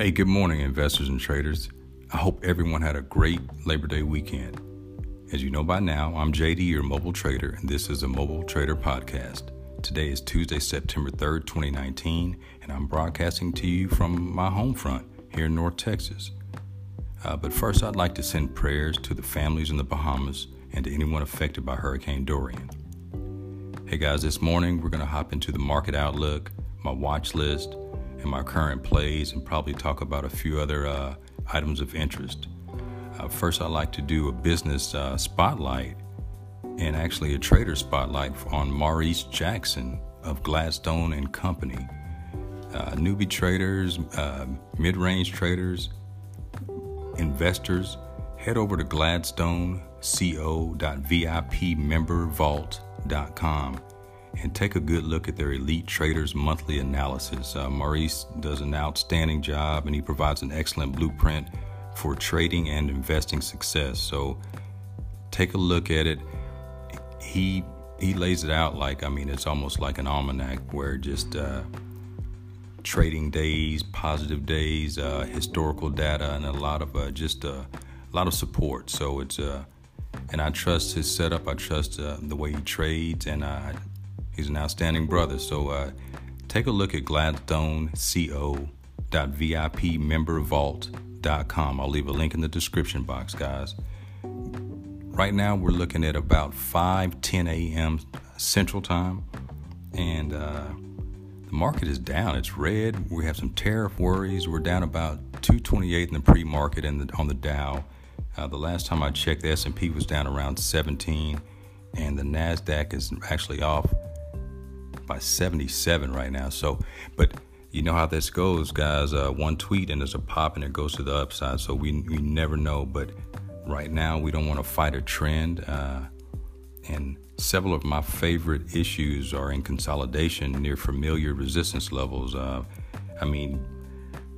Hey, good morning, investors and traders. I hope everyone had a great Labor Day weekend. As you know by now, I'm JD, your mobile trader, and this is a Mobile Trader Podcast. Today is Tuesday, September 3rd, 2019, and I'm broadcasting to you from my home front here in North Texas. Uh, but first, I'd like to send prayers to the families in the Bahamas and to anyone affected by Hurricane Dorian. Hey guys, this morning we're going to hop into the market outlook, my watch list, and my current plays, and probably talk about a few other uh, items of interest. Uh, first, I'd like to do a business uh, spotlight and actually a trader spotlight on Maurice Jackson of Gladstone and Company. Uh, newbie traders, uh, mid range traders, investors, head over to gladstoneco.vipmembervault.com and take a good look at their Elite Traders monthly analysis. Uh, Maurice does an outstanding job and he provides an excellent blueprint for trading and investing success. So take a look at it. He he lays it out like I mean it's almost like an almanac where just uh, trading days, positive days, uh, historical data, and a lot of uh, just uh, a lot of support. So it's uh, and I trust his setup. I trust uh, the way he trades, and I He's an outstanding brother. So uh, take a look at gladstoneco.vipmembervault.com. I'll leave a link in the description box, guys. Right now, we're looking at about 5 10 a.m. Central Time, and uh, the market is down. It's red. We have some tariff worries. We're down about 228 in the pre-market and on the Dow. Uh, the last time I checked, the S&P was down around 17, and the Nasdaq is actually off by 77 right now. So, but you know how this goes, guys. Uh, one tweet and there's a pop and it goes to the upside. So we, we never know. But right now, we don't want to fight a trend. Uh, and several of my favorite issues are in consolidation near familiar resistance levels. Uh, I mean,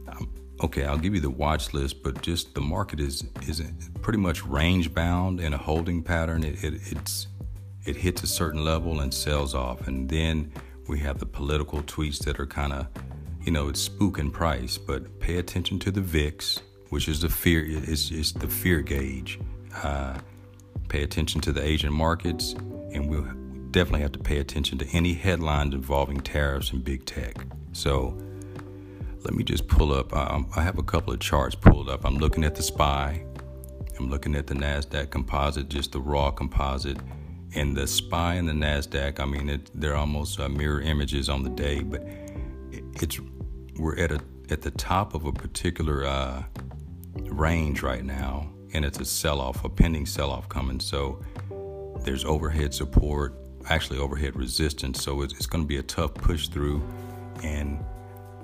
um, okay, I'll give you the watch list, but just the market is is pretty much range bound in a holding pattern. It, it, it's it hits a certain level and sells off. And then we have the political tweets that are kind of, you know, it's spooking price. But pay attention to the VIX, which is the fear is is the fear gauge. Uh, pay attention to the Asian markets, and we'll definitely have to pay attention to any headlines involving tariffs and big tech. So let me just pull up. Um, I have a couple of charts pulled up. I'm looking at the SPY. I'm looking at the NASDAQ composite, just the raw composite and the SPY and the Nasdaq. I mean, it, they're almost uh, mirror images on the day, but it's we're at a at the top of a particular uh, range right now, and it's a sell-off, a pending sell-off coming. So there's overhead support, actually overhead resistance. So it's, it's going to be a tough push through, and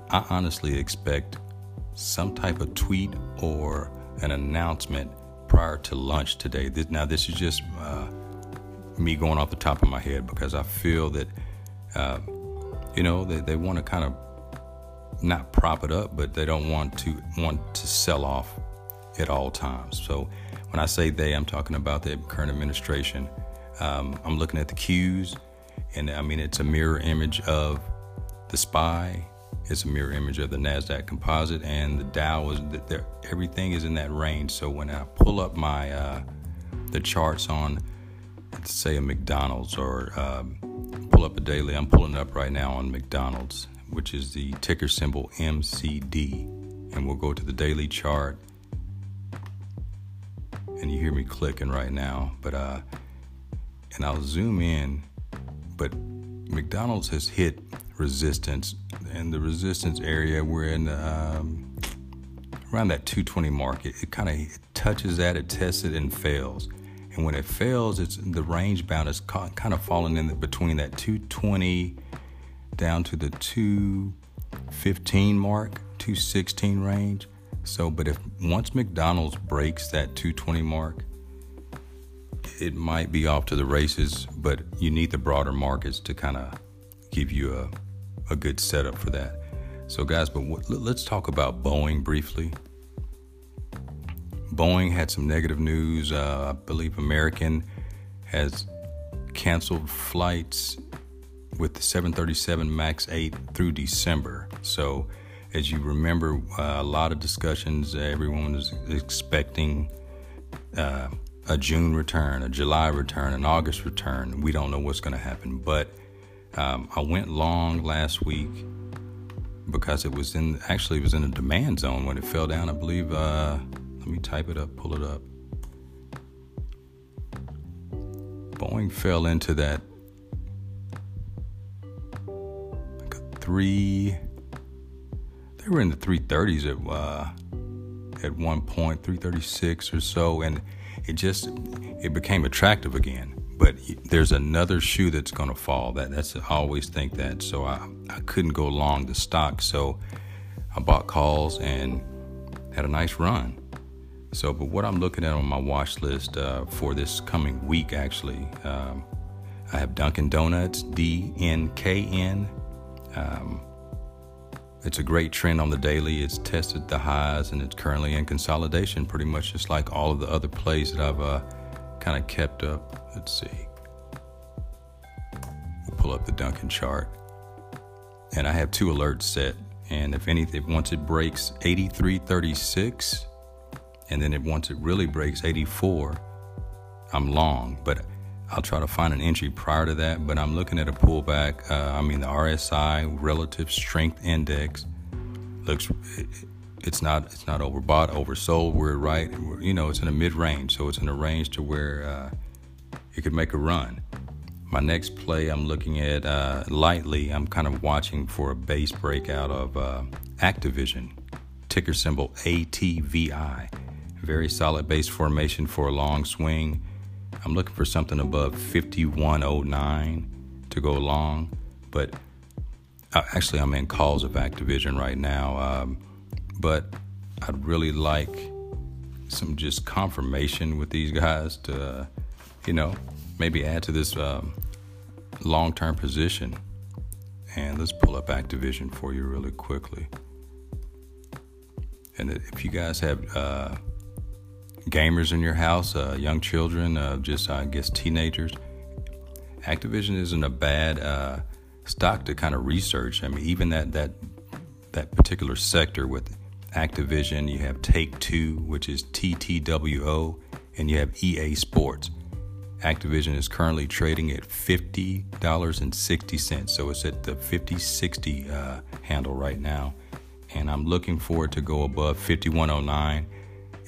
I honestly expect some type of tweet or an announcement prior to lunch today. This, now, this is just uh, me going off the top of my head because I feel that, uh, you know, they, they want to kind of not prop it up, but they don't want to want to sell off at all times. So when I say they, I'm talking about the current administration. Um, I'm looking at the cues, and I mean it's a mirror image of the SPY. It's a mirror image of the Nasdaq Composite, and the Dow is that everything is in that range. So when I pull up my uh, the charts on say a McDonald's or um, pull up a daily. I'm pulling up right now on McDonald's, which is the ticker symbol MCD. And we'll go to the daily chart. And you hear me clicking right now, but uh, and I'll zoom in. But McDonald's has hit resistance, and the resistance area we're in um, around that 220 mark. It, it kind of touches that, it tests it, and fails. And when it fails, it's the range bound is kind of falling in between that 220 down to the 215 mark, 216 range. So, but if once McDonald's breaks that 220 mark, it might be off to the races, but you need the broader markets to kind of give you a, a good setup for that. So, guys, but w- let's talk about Boeing briefly. Boeing had some negative news. Uh, I believe American has canceled flights with the 737 MAX 8 through December. So as you remember, uh, a lot of discussions. Everyone was expecting uh, a June return, a July return, an August return. We don't know what's going to happen, but um, I went long last week because it was in actually it was in a demand zone when it fell down. I believe. Let me type it up, pull it up. Boeing fell into that like a three. They were in the 330s at uh, at one point, 336 or so, and it just it became attractive again. But there's another shoe that's going to fall. That that's I always think that. So I I couldn't go long the stock. So I bought calls and had a nice run. So, but what I'm looking at on my watch list uh, for this coming week, actually, um, I have Dunkin' Donuts, D N K N. Um, it's a great trend on the daily. It's tested the highs and it's currently in consolidation, pretty much just like all of the other plays that I've uh, kind of kept up. Let's see. We'll pull up the Dunkin' chart. And I have two alerts set. And if anything, once it breaks 8336, and then it, once it really breaks 84, I'm long. But I'll try to find an entry prior to that. But I'm looking at a pullback. Uh, I mean, the RSI Relative Strength Index looks. it's not it's not overbought, oversold. We're right. We're, you know, it's in a mid range, so it's in a range to where uh, it could make a run. My next play, I'm looking at uh, lightly. I'm kind of watching for a base breakout of uh, Activision, ticker symbol ATVI. Very solid base formation for a long swing. I'm looking for something above 5109 to go long, but uh, actually, I'm in calls of Activision right now. Um, but I'd really like some just confirmation with these guys to, uh, you know, maybe add to this um, long term position. And let's pull up Activision for you really quickly. And if you guys have uh, gamers in your house, uh, young children, uh, just I guess teenagers. Activision isn't a bad uh, stock to kind of research. I mean, even that that that particular sector with Activision, you have Take Two, which is TTWO, and you have EA Sports. Activision is currently trading at fifty dollars and sixty cents, so it's at the fifty sixty uh, handle right now, and I'm looking for it to go above fifty one oh nine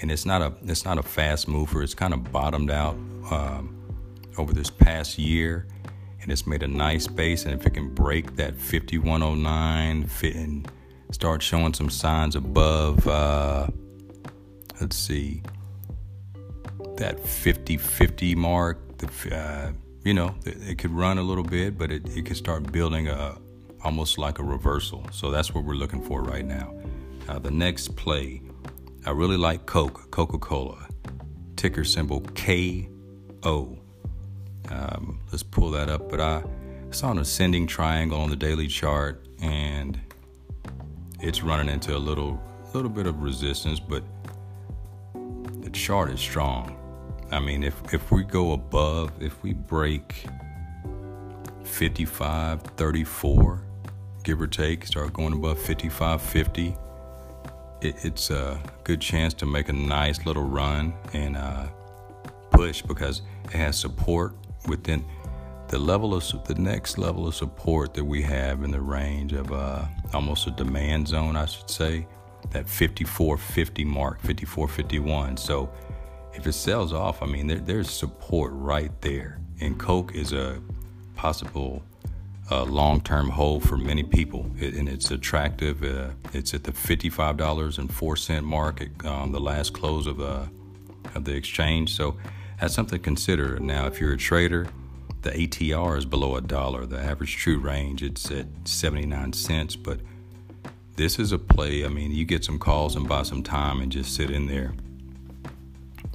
and it's not a it's not a fast mover. It's kind of bottomed out um, over this past year, and it's made a nice base. And if it can break that 5109 fit and start showing some signs above, uh, let's see, that 50-50 mark, the, uh, you know, it, could run a little bit, but it, it could start building a almost like a reversal. So that's what we're looking for right now. Uh, the next play I really like Coke, Coca Cola, ticker symbol KO. Um, let's pull that up. But I saw an ascending triangle on the daily chart, and it's running into a little, little bit of resistance, but the chart is strong. I mean, if if we go above, if we break 55, 34, give or take, start going above 55, 50 it, it's a good chance to make a nice little run and uh, push because it has support within the level of the next level of support that we have in the range of uh, almost a demand zone, I should say, that 5450 mark, 5451. So if it sells off, I mean, there, there's support right there. And Coke is a possible a long-term hold for many people, it, and it's attractive. Uh, it's at the fifty-five dollars and four cent mark at um, the last close of the uh, of the exchange. So that's something to consider. Now, if you're a trader, the ATR is below a dollar. The average true range it's at seventy-nine cents, but this is a play. I mean, you get some calls and buy some time and just sit in there.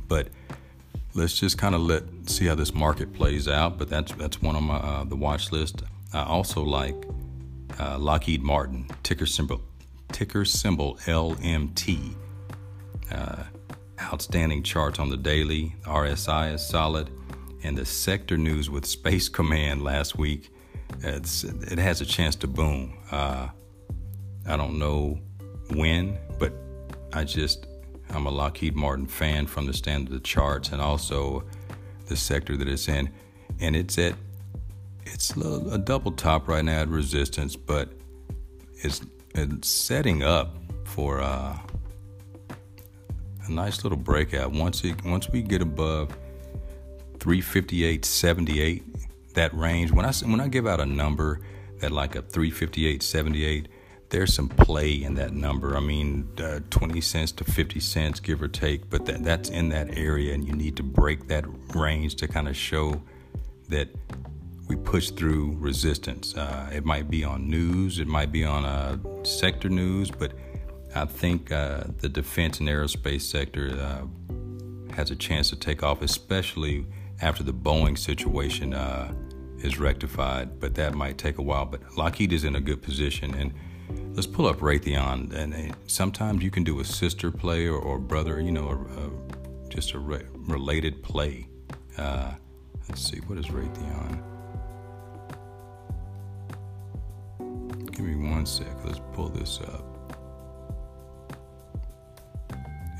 But let's just kind of let see how this market plays out. But that's that's one on my uh, the watch list. I also like uh, Lockheed Martin, ticker symbol, ticker symbol LMT. Uh, outstanding charts on the daily. RSI is solid. And the sector news with Space Command last week, it has a chance to boom. Uh, I don't know when, but I just I'm a Lockheed Martin fan from the stand of the charts and also the sector that it's in, and it's at it's a, a double top right now at resistance, but it's, it's setting up for uh, a nice little breakout. Once it once we get above 358.78, that range. When I when I give out a number that like a 358.78 there's some play in that number. I mean, uh, 20 cents to 50 cents, give or take, but that, that's in that area, and you need to break that range to kind of show that we push through resistance. Uh, it might be on news, it might be on uh, sector news, but I think uh, the defense and aerospace sector uh, has a chance to take off, especially after the Boeing situation uh, is rectified. But that might take a while. But Lockheed is in a good position, and let's pull up Raytheon. And uh, sometimes you can do a sister play or, or brother, you know, a, just a re- related play. Uh, let's see, what is Raytheon? Give me one sec. Let's pull this up.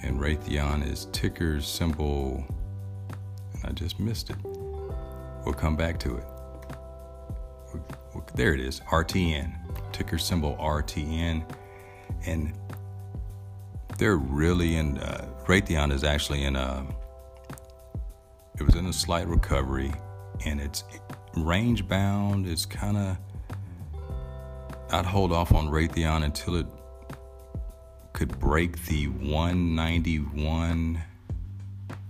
And Raytheon is ticker symbol. And I just missed it. We'll come back to it. There it is, RTN ticker symbol RTN, and they're really in. Uh, Raytheon is actually in a. It was in a slight recovery, and it's range bound. It's kind of. I'd hold off on Raytheon until it could break the 191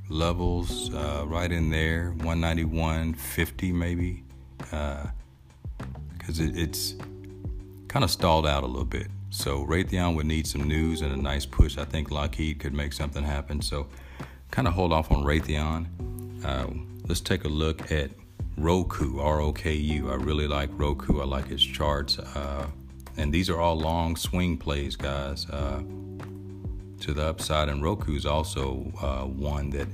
levels uh, right in there 191.50 maybe because uh, it, it's kind of stalled out a little bit. So Raytheon would need some news and a nice push. I think Lockheed could make something happen. So kind of hold off on Raytheon. Uh, let's take a look at Roku, R O K U. I really like Roku. I like his charts. Uh, and these are all long swing plays, guys, uh, to the upside. And Roku is also uh, one that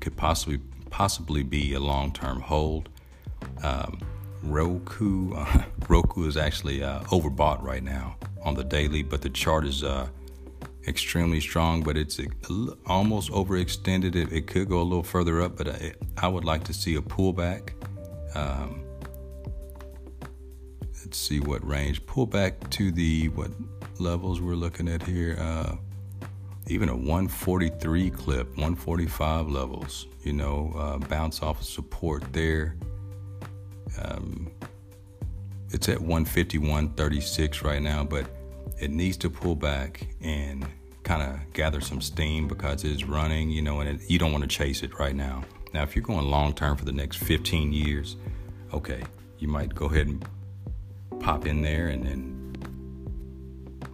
could possibly possibly be a long term hold. Um, Roku. Uh, Roku is actually uh, overbought right now on the daily, but the chart is uh, extremely strong. But it's almost overextended. It, it, could go a little further up, but I, I would like to see a pullback. Um, let's see what range. Pullback to the what levels we're looking at here. Uh, even a 143 clip, 145 levels. You know, uh, bounce off of support there. Um, it's at 151.36 right now, but it needs to pull back and kind of gather some steam because it's running, you know, and it, you don't want to chase it right now. Now, if you're going long term for the next 15 years, okay, you might go ahead and pop in there and then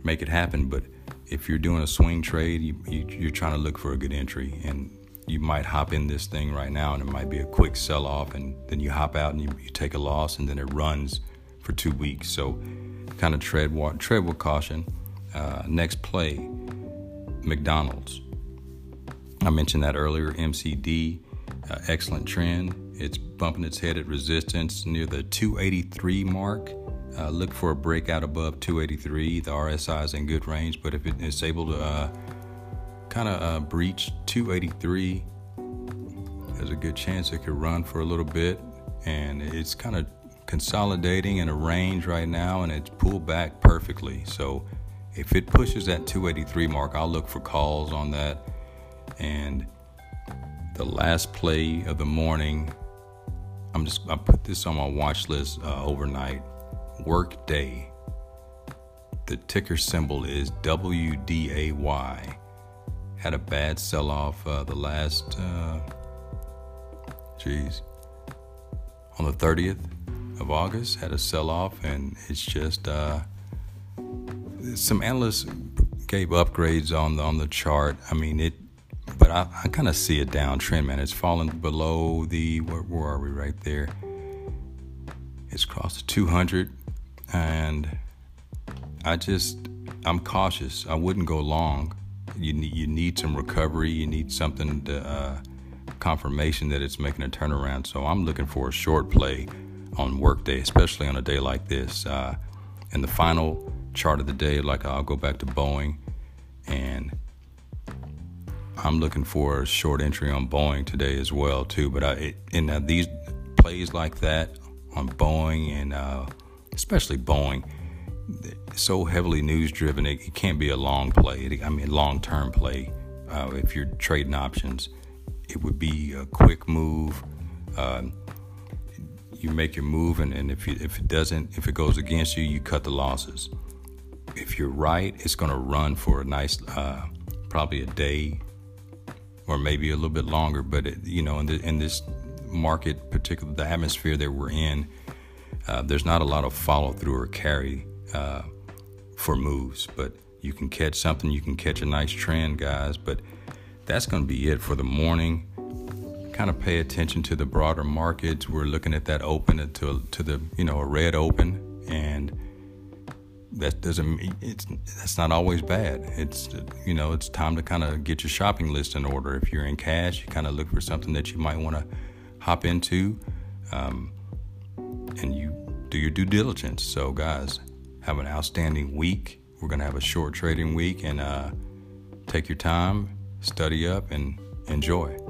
make it happen. But if you're doing a swing trade, you, you, you're trying to look for a good entry, and you might hop in this thing right now and it might be a quick sell off and then you hop out and you, you, take a loss and then it runs for two weeks so kind of tread tread with caution uh, next play mcdonald's i mentioned that earlier mcd uh, excellent trend it's bumping its head at resistance near the 283 mark uh, look for a breakout above 283 the rsi is in good range but if it's able to uh, kind of uh, breached 283. There's a good chance it could run for a little bit, and it's kind of consolidating in a range right now, and it's pulled back perfectly. So if it pushes that 283 mark, I'll look for calls on that. And the last play of the morning, I'm just I put this on my watch list uh, overnight. Workday. The ticker symbol is WDAY had a bad sell off uh, the last, uh, on the 30th of August, had a sell off, and it's just uh, some analysts gave upgrades on the, on the chart. I mean, it, but I, I kind of see a downtrend, man. It's fallen below the, where, where are we right there? It's crossed the 200, and I just, I'm cautious. I wouldn't go long you need, you need some recovery. You need something to uh, confirmation that it's making a turnaround. So I'm looking for a short play on workday, especially on a day like this. Uh, in the final chart of the day. Like I'll go back to Boeing, and I'm looking for a short entry on Boeing today as well too. But I in uh, these plays like that on Boeing and uh, especially Boeing, so heavily news driven, it, it, can't be a long play. I mean, long term play. Uh, if you're trading options, it would be a quick move. Uh, you make your move, and, and if you, if it doesn't, if it goes against you, you cut the losses. If you're right, it's going to run for a nice, uh, probably a day, or maybe a little bit longer. But it, you know, in, the, in this market, particularly the atmosphere that we're in, uh, there's not a lot of follow through or carry uh, for moves. But you can catch something, you can catch a nice trend, guys. But that's going to be it for the morning. Kind of pay attention to the broader markets. We're looking at that open to to the you know a red open, and that doesn't it's that's not always bad. It's you know it's time to kind of get your shopping list in order. If you're in cash, you kind of look for something that you might want to hop into, um, and you do your due diligence. So, guys, have an outstanding week. We're gonna have a short trading week, and uh, take your time, study up, and enjoy.